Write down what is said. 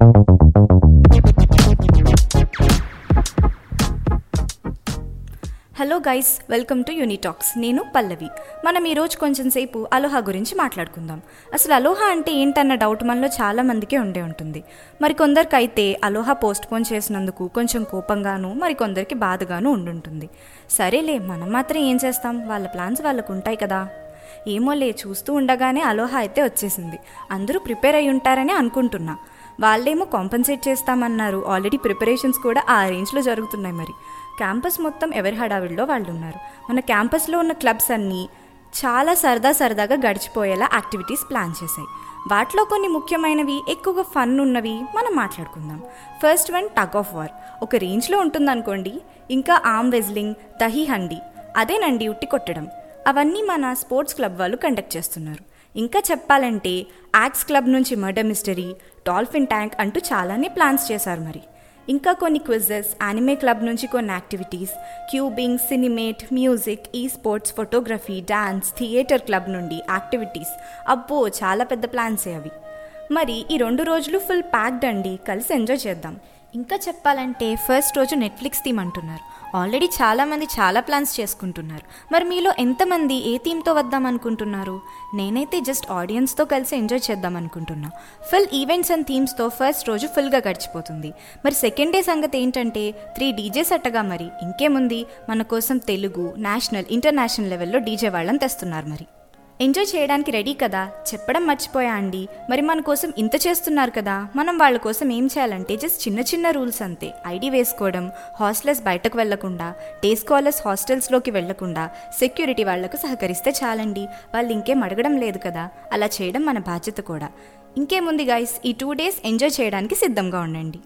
Hello guys welcome to Unitalks నేను పల్లవి. మనం ఈరోజు కొంచెం సేపు అలోహా గురించి మాట్లాడుకుందాం. అసలు అలోహా అంటే ఏంటన్న డౌట్ మనలో చాలా మందికే ఉండే ఉంటుంది. మరి కొందరికైతే అలోహా పోస్ట్ పోన్ చేసినందుకు కొంచెం కోపంగాను మరి కొందరికి బాధగాను ఉండుంటుంది. సరేలే మనం మాత్రం ఏం చేస్తాం? వాళ్ళ ప్లాన్స్ వాళ్ళకు ఉంటాయి కదా. ఏమోలే చూస్తూ ఉండగానే అలోహా అయితే వచ్చేసింది. అందరూ ప్రిపేర్ అయి ఉంటారని అనుకుంటున్నా. వాళ్ళేమో కాంపన్సేట్ చేస్తామన్నారు. ఆల్రెడీ ప్రిపరేషన్స్ కూడా ఆ రేంజ్లో జరుగుతున్నాయి మరి. క్యాంపస్ మొత్తం ఎవరి హడావిడిలో వాళ్ళు ఉన్నారు మన క్యాంపస్లో ఉన్న క్లబ్స్ అన్నీ చాలా సరదా సరదాగా గడిచిపోయేలా యాక్టివిటీస్ ప్లాన్ చేశాయి. వాటిలో కొన్ని ముఖ్యమైనవి ఎక్కువగా ఫన్ ఉన్నవి మనం మాట్లాడుకుందాం. First one tug of war ఒక రేంజ్లో ఉంటుందనుకోండి. ఇంకా ఆమ్ వెజ్లింగ్ దహీ హండి అదేనండి ఉట్టి కొట్టడం. అవన్నీ మన స్పోర్ట్స్ క్లబ్ వాళ్ళు కండక్ట్ చేస్తున్నారు. ఇంకా చెప్పాలంటే యాక్స్ క్లబ్ నుంచి మర్డర్ మిస్టరీ డాల్ఫిన్ ట్యాంక్ అంటూ చాలానే ప్లాన్స్ చేశారు మరి. ఇంకా కొన్ని క్విజెస్ యానిమే క్లబ్ నుంచి కొన్ని activities cubing cinemate music esports photography dance theatre club నుండి యాక్టివిటీస్. అబ్బో చాలా పెద్ద ప్లాన్సే అవి. మరి ఈ రెండు రోజులు ఫుల్ ప్యాక్డ్ అండి. కలిసి ఎంజాయ్ చేద్దాం. ఇంకా చెప్పాలంటే ఫస్ట్ రోజు నెట్ఫ్లిక్స్ థీమ్ అంటున్నారు. ఆల్రెడీ చాలామంది చాలా ప్లాన్స్ చేసుకుంటున్నారు. మరి మీలో ఎంతమంది ఏ థీమ్తో వద్దాం అనుకుంటున్నారు? నేనైతే జస్ట్ ఆడియన్స్తో కలిసి ఎంజాయ్ చేద్దాం అనుకుంటున్నా. ఫుల్ ఈవెంట్స్ అండ్ థీమ్స్తో ఫస్ట్ రోజు ఫుల్గా గడిచిపోతుంది. మరి సెకండ్ డే సంగతి ఏంటంటే త్రీ డీజేస్ అట్టగా మరి. ఇంకేముంది? మన కోసం తెలుగు నేషనల్ ఇంటర్నేషనల్ లెవెల్లో డీజే వాళ్ళని తెస్తున్నారు మరి. ఎంజాయ్ చేయడానికి రెడీ కదా? చెప్పడం మర్చిపోయా అండి. మరి మన కోసం ఇంత చేస్తున్నారు కదా? మనం వాళ్ళ కోసం ఏం చేయాలంటే జస్ట్ చిన్న చిన్న రూల్స్ అంతే. ఐడి వేసుకోవడం హాస్టల్స్ బయటకు వెళ్ళకుండా డే స్కాలర్స్ హాస్టల్స్లోకి వెళ్ళకుండా సెక్యూరిటీ వాళ్ళకు సహకరిస్తే చాలండి. వాళ్ళు ఇంకేం అడగడం లేదు కదా? అలా చేయడం మన బాధ్యత కూడా. ఇంకేముంది గైస్ ఈ టూ డేస్ ఎంజాయ్ చేయడానికి సిద్ధంగా ఉండండి.